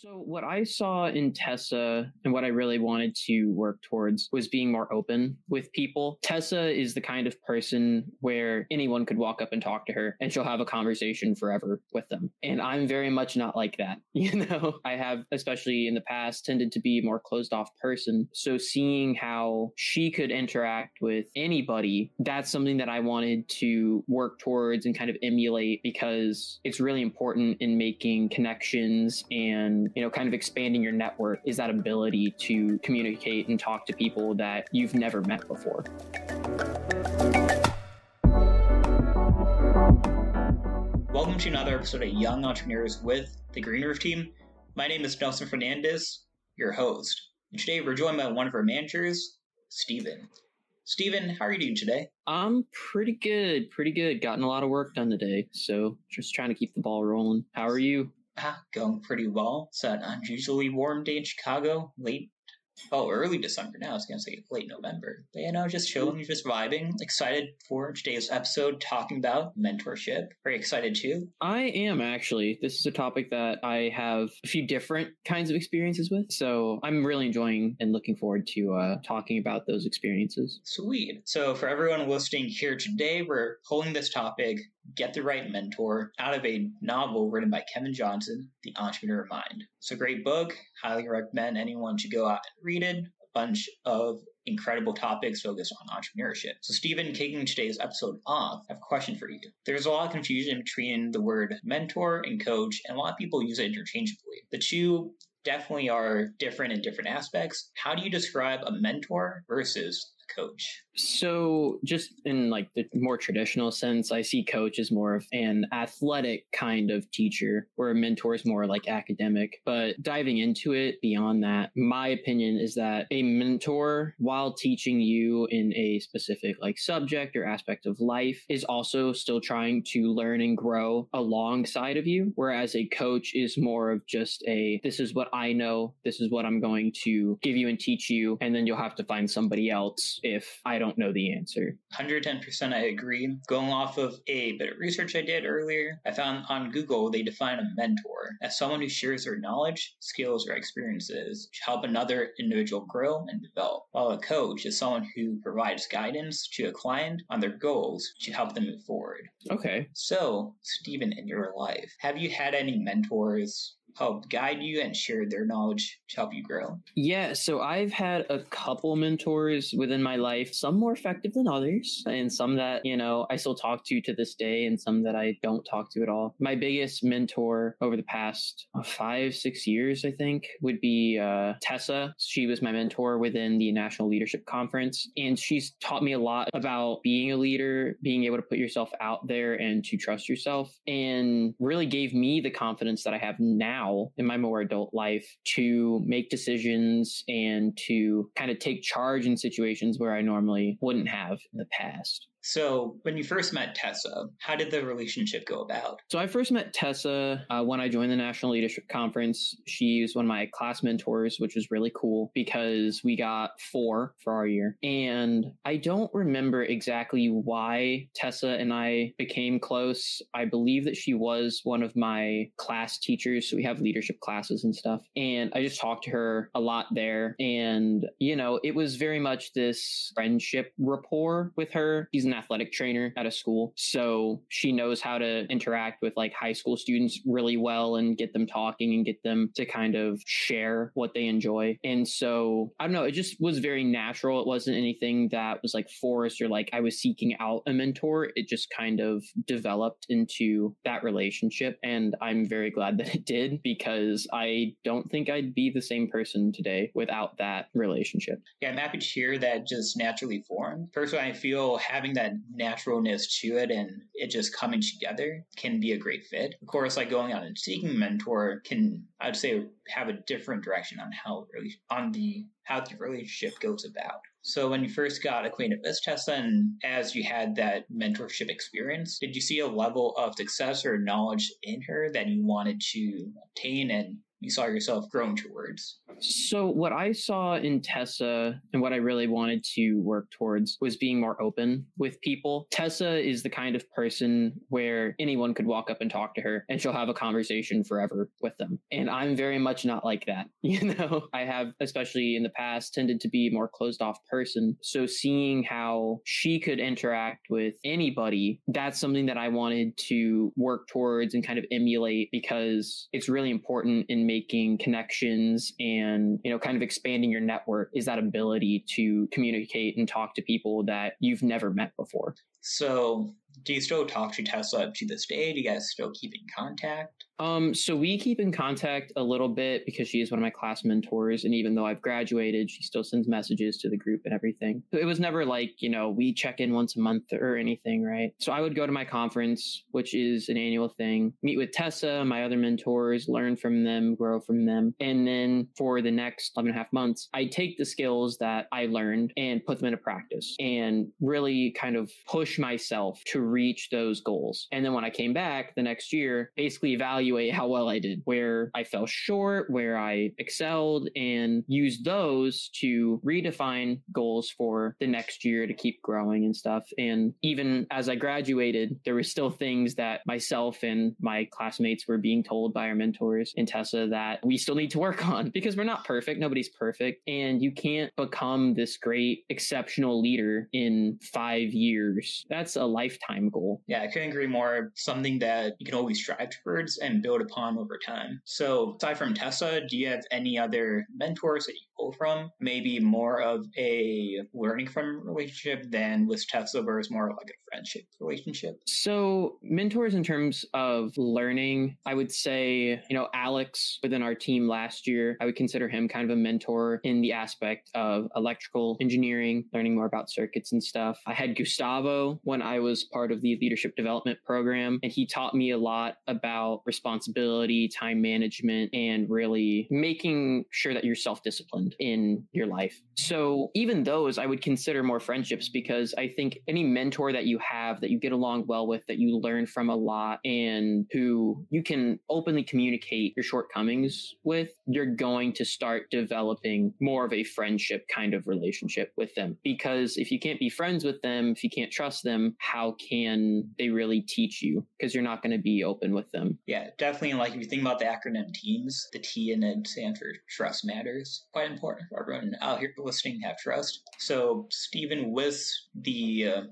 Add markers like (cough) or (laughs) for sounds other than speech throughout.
So, what I saw in Tessa and what I really wanted to work towards was being more open with people. Tessa is the kind of person where anyone could walk up and talk to her and she'll have a conversation forever with them. And I'm very much not like that. (laughs) You know, I have, especially in the past, tended to be a more closed off person. So, seeing how she could interact with anybody, that's something that I wanted to work towards and kind of emulate because it's really important in making connections and you know, kind of expanding your network is that ability to communicate and talk to people that you've never met before. Welcome to another episode of Young Entrepreneurs with the Green Roof Team. My name is Nelson Fernandez, your host. And today we're joined by one of our managers, Stephen. Stephen, how are you doing today? I'm pretty good, pretty good. Gotten a lot of work done today, so just trying to keep the ball rolling. How are you? Ah, going pretty well. It's an unusually warm day in Chicago, late oh, early December now. I was going to say late November. But you know, just chilling, just vibing. Excited for today's episode talking about mentorship. Very excited too. I am actually. This is a topic that I have a few different kinds of experiences with. So I'm really enjoying and looking forward to uh, talking about those experiences. Sweet. So for everyone listening here today, we're holding this topic Get the Right Mentor out of a novel written by Kevin Johnson, The Entrepreneur of Mind. It's a great book. Highly recommend anyone to go out and read it. A bunch of incredible topics focused on entrepreneurship. So, Stephen, kicking today's episode off, I have a question for you. There's a lot of confusion between the word mentor and coach, and a lot of people use it interchangeably. The two definitely are different in different aspects. How do you describe a mentor versus coach? So, just in like the more traditional sense, I see coach as more of an athletic kind of teacher, where a mentor is more like academic. But diving into it beyond that, my opinion is that a mentor, while teaching you in a specific like subject or aspect of life, is also still trying to learn and grow alongside of you. Whereas a coach is more of just a this is what I know, this is what I'm going to give you and teach you, and then you'll have to find somebody else if I don't know the answer. 110% I agree. Going off of a bit of research I did earlier, I found on Google they define a mentor as someone who shares their knowledge, skills, or experiences to help another individual grow and develop, while a coach is someone who provides guidance to a client on their goals to help them move forward. Okay. So, Stephen, in your life, have you had any mentors helped guide you and share their knowledge to help you grow? Yeah, so I've had a couple mentors within my life, some more effective than others, and some that, you know, I still talk to to this day, and some that I don't talk to at all. My biggest mentor over the past five, six years, I think, would be uh, Tessa. She was my mentor within the National Leadership Conference, and she's taught me a lot about being a leader, being able to put yourself out there and to trust yourself, and really gave me the confidence that I have now now in my more adult life to make decisions and to kind of take charge in situations where I normally wouldn't have in the past. So, when you first met Tessa, how did the relationship go about? So, I first met Tessa uh, when I joined the National Leadership Conference. She was one of my class mentors, which was really cool because we got four for our year. And I don't remember exactly why Tessa and I became close. I believe that she was one of my class teachers. So, we have leadership classes and stuff. And I just talked to her a lot there. And, you know, it was very much this friendship rapport with her. She's an athletic trainer at a school. So she knows how to interact with like high school students really well and get them talking and get them to kind of share what they enjoy. And so I don't know, it just was very natural. It wasn't anything that was like forced or like I was seeking out a mentor. It just kind of developed into that relationship. And I'm very glad that it did because I don't think I'd be the same person today without that relationship. Yeah, I'm happy to hear that just naturally formed. Personally, I feel having that naturalness to it and it just coming together can be a great fit. Of course, like going out and seeking a mentor can, I'd say, have a different direction on how really on the how the relationship goes about. So when you first got acquainted with Tessa and as you had that mentorship experience, did you see a level of success or knowledge in her that you wanted to obtain and you saw yourself growing towards? So, what I saw in Tessa and what I really wanted to work towards was being more open with people. Tessa is the kind of person where anyone could walk up and talk to her and she'll have a conversation forever with them. And I'm very much not like that. (laughs) You know, I have, especially in the past, tended to be a more closed off person. So, seeing how she could interact with anybody, that's something that I wanted to work towards and kind of emulate because it's really important in making connections and, you know, kind of expanding your network is that ability to communicate and talk to people that you've never met before. So, do you still talk to Tessa to this day? Do you guys still keep in contact? Um, so we keep in contact a little bit because she is one of my class mentors, and even though I've graduated, she still sends messages to the group and everything. It was never like you know we check in once a month or anything, right? So I would go to my conference, which is an annual thing, meet with Tessa, my other mentors, learn from them, grow from them, and then for the next 11 and a half months, I take the skills that I learned and put them into practice, and really kind of push myself to reach those goals. And then when I came back the next year, basically evaluate how well I did, where I fell short, where I excelled, and use those to redefine goals for the next year to keep growing and stuff. And even as I graduated, there were still things that myself and my classmates were being told by our mentors in Tessa that we still need to work (laughs) on because we're not perfect. Nobody's perfect. And you can't become this great, exceptional leader in five years. That's a lifetime goal. Yeah, I couldn't agree more. Something that you can always strive towards and build upon over time. So, aside from Tessa, do you have any other mentors that you pull from? Maybe more of a learning from relationship than with Tessa, versus more like a friendship relationship? So, mentors in terms of learning, I would say, you know, Alex within our team last year, I would consider him kind of a mentor in the aspect of electrical engineering, learning more about circuits and stuff. I had Gustavo when I was part of the leadership development program, and he taught me a lot about responsibility, time management, and really making sure that you're self disciplined in your life. So, even those I would consider more friendships because I think any mentor that you have that you get along well with, that you learn from a lot, and who you can openly communicate your shortcomings with, you're going to start developing more of a friendship kind of relationship with them. Because if you can't be friends with them, if you can't trust them, how can they really teach you? Because you're not going to be open with them. Yeah, definitely. Like if you think about the acronym TEAMS, the T in it stands for trust matters. Quite important for everyone out here listening to have trust. So, Stephen, with the uh,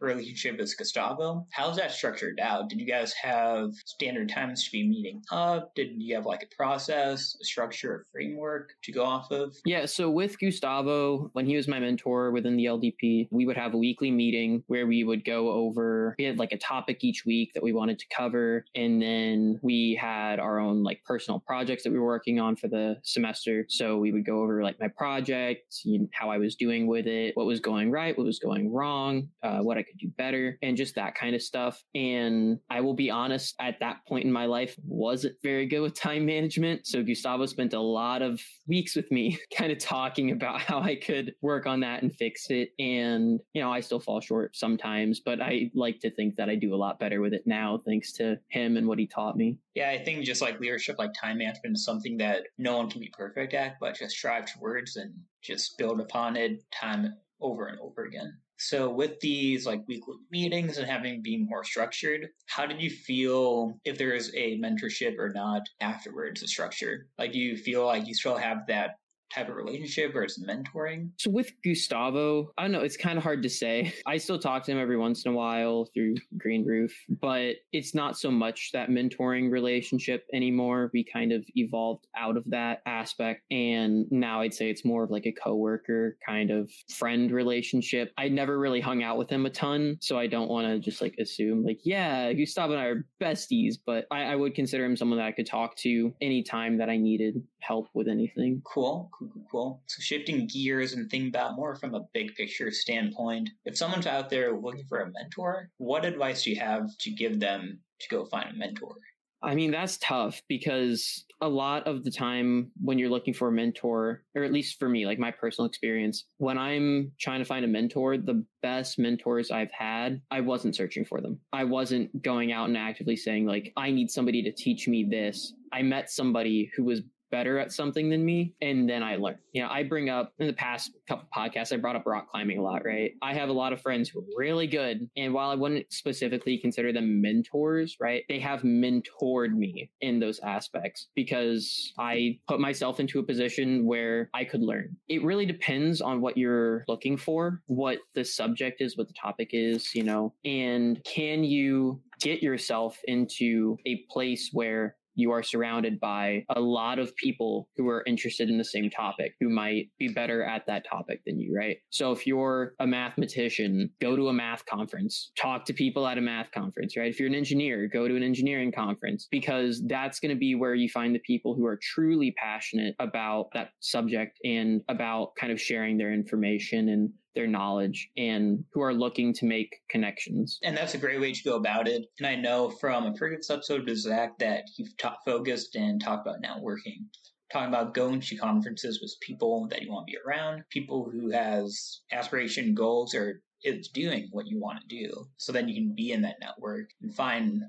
relationship with Gustavo. How's that structured out? Did you guys have standard times to be meeting up? Did you have like a process, a structure, a framework to go off of? Yeah, so with Gustavo, when he was my mentor within the LDP, we would have a weekly meeting where we would go over, we had like a topic each week that we wanted to cover. And then we had our own like personal projects that we were working on for the semester. So we would go over like my project, how I was doing with it, what was going right, what was going wrong, uh, uh, what I could do better, and just that kind of stuff. And I will be honest, at that point in my life, wasn't very good with time management. So Gustavo spent a lot of weeks with me, (laughs) kind of talking about (laughs) how I could work on that and fix it. And, you know, I still fall short sometimes, but I like to think that I do a lot better with it now, thanks to him and what he taught me. Yeah, I think just like leadership, like time management is something that no one can be perfect at, but just strive towards and just build upon it time over and over again. So with these like weekly meetings and having being more structured, how did you feel if there is a mentorship or not afterwards the structure? Like do you feel like you still have that type of relationship or it's mentoring? So with Gustavo, I don't know, it's kind of hard to say. I still talk to him every once in a while through Green Roof, but it's not so much that mentoring relationship anymore. We kind of evolved out of that aspect and now I'd say it's more of like a coworker kind of friend relationship. I never really hung out with him a ton, so I don't want to just like assume like, yeah, Gustavo and I are besties, but I, I would consider him someone that I could talk to anytime that I needed help with anything. Cool cool. So shifting gears and thinking about more from a big picture standpoint, if someone's out there looking for a mentor, what advice do you have to give them to go find a mentor? I mean, that's tough because a lot of the time when you're looking for a mentor, or at least for me, like my personal experience, when I'm trying to find a mentor, the best mentors I've had, I wasn't searching for them. I wasn't going out and actively saying, like, I need somebody to teach me this. I met somebody who was better at something than me and then I learn. You know, I bring up in the past couple podcasts, I brought up rock climbing a lot, right? I have a lot of friends who are really good. And while I wouldn't specifically consider them mentors, right, they have mentored me in those aspects because I put myself into a position where I could learn. It really depends on what you're looking for, what the subject is, what the topic is, you know, and can you get yourself into a place where you are surrounded by a lot of people who are interested in the same topic, who might be better at that topic than you, right? So if you're a mathematician, go to a math conference, talk to people at a math conference, right? If you're an engineer, go to an engineering conference because that's going to be where you find the people who are truly passionate about that subject and about kind of sharing their information and their knowledge and who are looking to make connections. And that's a great way to go about it. And I know from a previous episode with Zach that you've ta- focused and talked about networking. Talking about going to conferences with people that you want to be around, people who has aspiration goals or is doing what you want to do. So then you can be in that network and find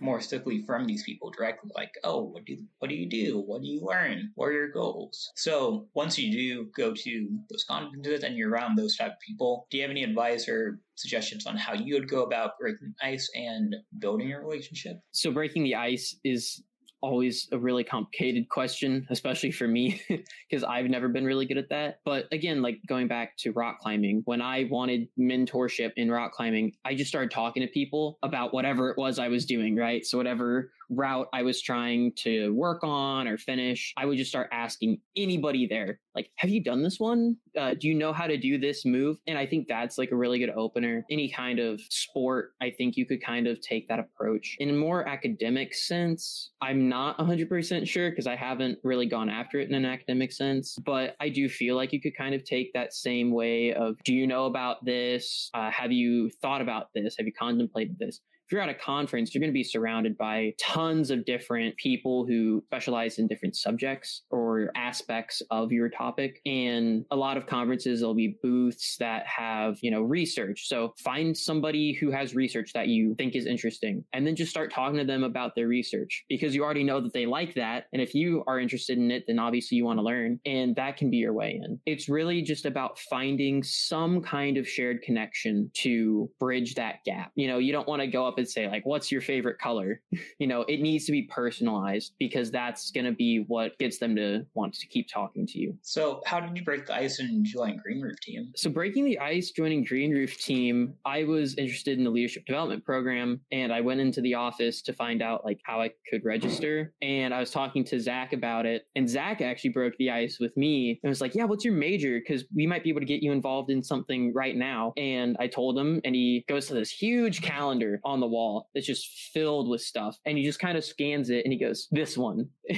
more strictly from these people directly like oh what do what do you do? What do you learn? What are your goals? So once you do go to those conferences and you're around those type of people do you have any advice or suggestions on how you would go about breaking ice and building a relationship? So breaking the ice is always a really complicated question, especially for me, (laughs) because I've never been really good at that. But again, like going back to rock climbing, when I wanted mentorship in rock climbing, I just started talking to people about whatever it was I was doing, right? So, whatever route I was trying to work on or finish, I would just start asking anybody there, like, have you done this one? Uh, do you know how to do this move? And I think that's like a really good opener. Any kind of sport, I think you could kind of take that approach. In a more academic sense, I'm not 100% sure because I haven't really gone after it in an academic sense, but I do feel like you could kind of take that same way of, do you know about this? Uh, have you thought about this? Have you contemplated this? If you're at a conference, you're going to be surrounded by tons of different people who specialize in different subjects or aspects of your topic. And a lot of conferences, there'll be booths that have, you know, research. So find somebody who has research that you think is interesting and then just start talking to them about their research because you already know that they like that. And if you are interested in it, then obviously you want to learn and that can be your way in. It's really just about finding some kind of shared connection to bridge that gap. You know, you don't want to go up and say like what's your favorite color? (laughs) You know it needs to be personalized because that's going to be what gets them to want to keep talking to you. So how did you break the ice and join green roof team? So breaking the ice joining green roof team i was interested in the leadership development program and i went into the office to find out like how i could register and i was talking to zach about it and zach actually broke the ice with me and was like yeah what's your major? Because we might be able to get you involved in something right now and i told him and he goes to this huge calendar on the the wall that's just filled with stuff. And he just kind of scans it and he goes, This one. (laughs)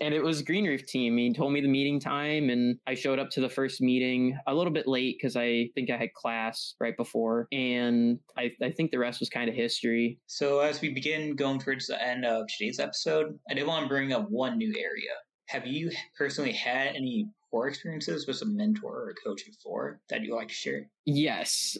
and it was Green Roof team. He told me the meeting time and I showed up to the first meeting a little bit late because I think I had class right before. And I, I think the rest was kind of history. So as we begin going towards the end of today's episode, I did want to bring up one new area. Have you personally had any experiences with a mentor or a coach before that you like to share? Yes.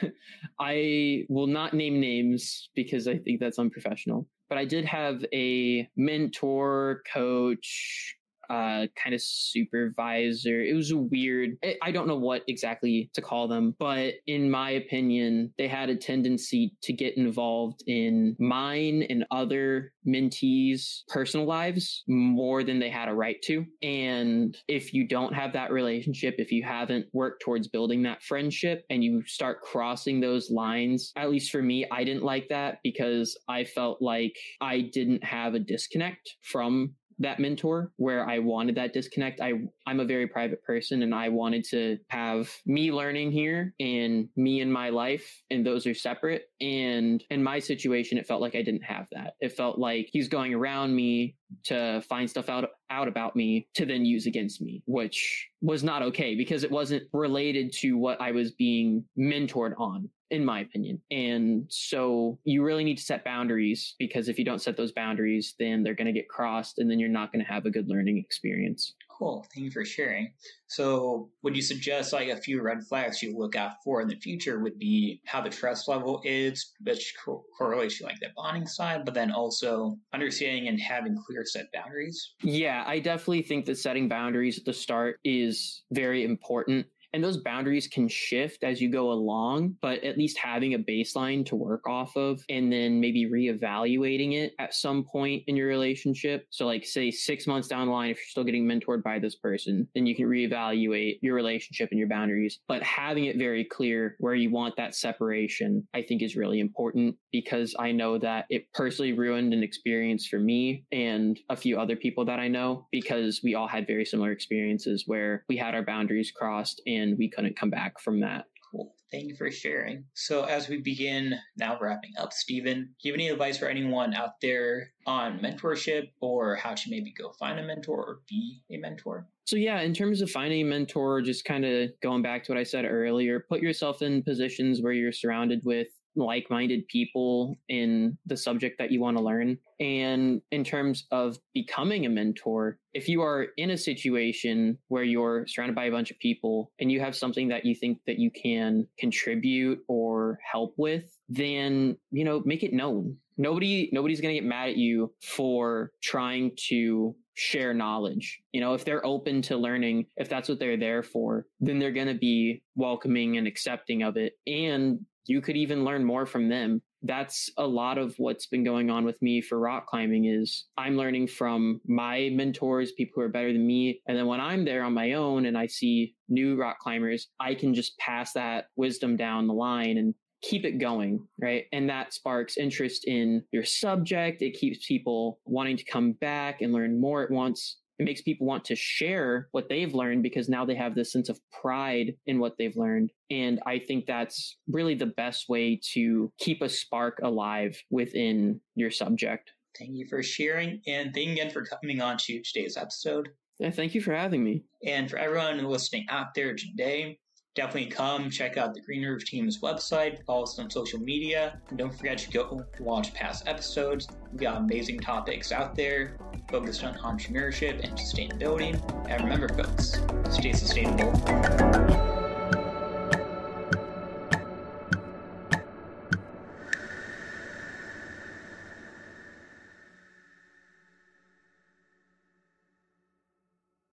(laughs) I will not name names because I think that's unprofessional. But I did have a mentor, coach, uh, kind of supervisor. It was a weird, I don't know what exactly to call them, but in my opinion, they had a tendency to get involved in mine and other mentees' personal lives more than they had a right to. And if you don't have that relationship, if you haven't worked towards building that friendship and you start crossing those lines, at least for me, I didn't like that because I felt like I didn't have a disconnect from that mentor where I wanted that disconnect. I I'm a very private person and I wanted to have me learning here and me in my life and those are separate. And in my situation it felt like I didn't have that. It felt like he's going around me to find stuff out out about me to then use against me, which was not okay because it wasn't related to what I was being mentored on in my opinion. And so you really need to set boundaries because if you don't set those boundaries, then they're going to get crossed and then you're not going to have a good learning experience. Cool. Thank you for sharing. So, would you suggest like a few red flags you look out for in the future would be how the trust level is, which co- correlates to like the bonding side, but then also understanding and having clear set boundaries? Yeah, I definitely think that setting boundaries at the start is very important and those boundaries can shift as you go along but at least having a baseline to work off of and then maybe reevaluating it at some point in your relationship. So like say six months down the line if you're still getting mentored by this person then you can reevaluate your relationship and your boundaries. But having it very clear where you want that separation i think is really important because i know that it personally ruined an experience for me and a few other people that i know because we all had very similar experiences where we had our boundaries crossed and and we couldn't come back from that. Cool. Thank you for sharing. So, as we begin now wrapping up, Stephen, do you have any advice for anyone out there on mentorship or how to maybe go find a mentor or be a mentor? So, yeah, in terms of finding a mentor, just kind of going back to what I said earlier, put yourself in positions where you're surrounded with like minded people in the subject that you want to learn. And in terms of becoming a mentor, if you are in a situation where you're surrounded by a bunch of people and you have something that you think that you can contribute or help with, then, you know, make it known. Nobody nobody's going to get mad at you for trying to share knowledge. You know, if they're open to learning, if that's what they're there for, then they're going to be welcoming and accepting of it. And you could even learn more from them that's a lot of what's been going on with me for rock climbing is i'm learning from my mentors people who are better than me and then when i'm there on my own and i see new rock climbers i can just pass that wisdom down the line and keep it going, right? And that sparks interest in your subject. It keeps people wanting to come back and learn more at once it makes people want to share what they've learned because now they have this sense of pride in what they've learned. And I think that's really the best way to keep a spark alive within your subject. Thank you for sharing and thank you again for coming on to today's episode. Yeah, thank you for having me. And for everyone listening out there today, definitely come check out the Green Roof Team's website, follow us on social media, and don't forget to go watch past episodes. We've got amazing topics out there focused on entrepreneurship and sustainability. And remember, folks, stay sustainable.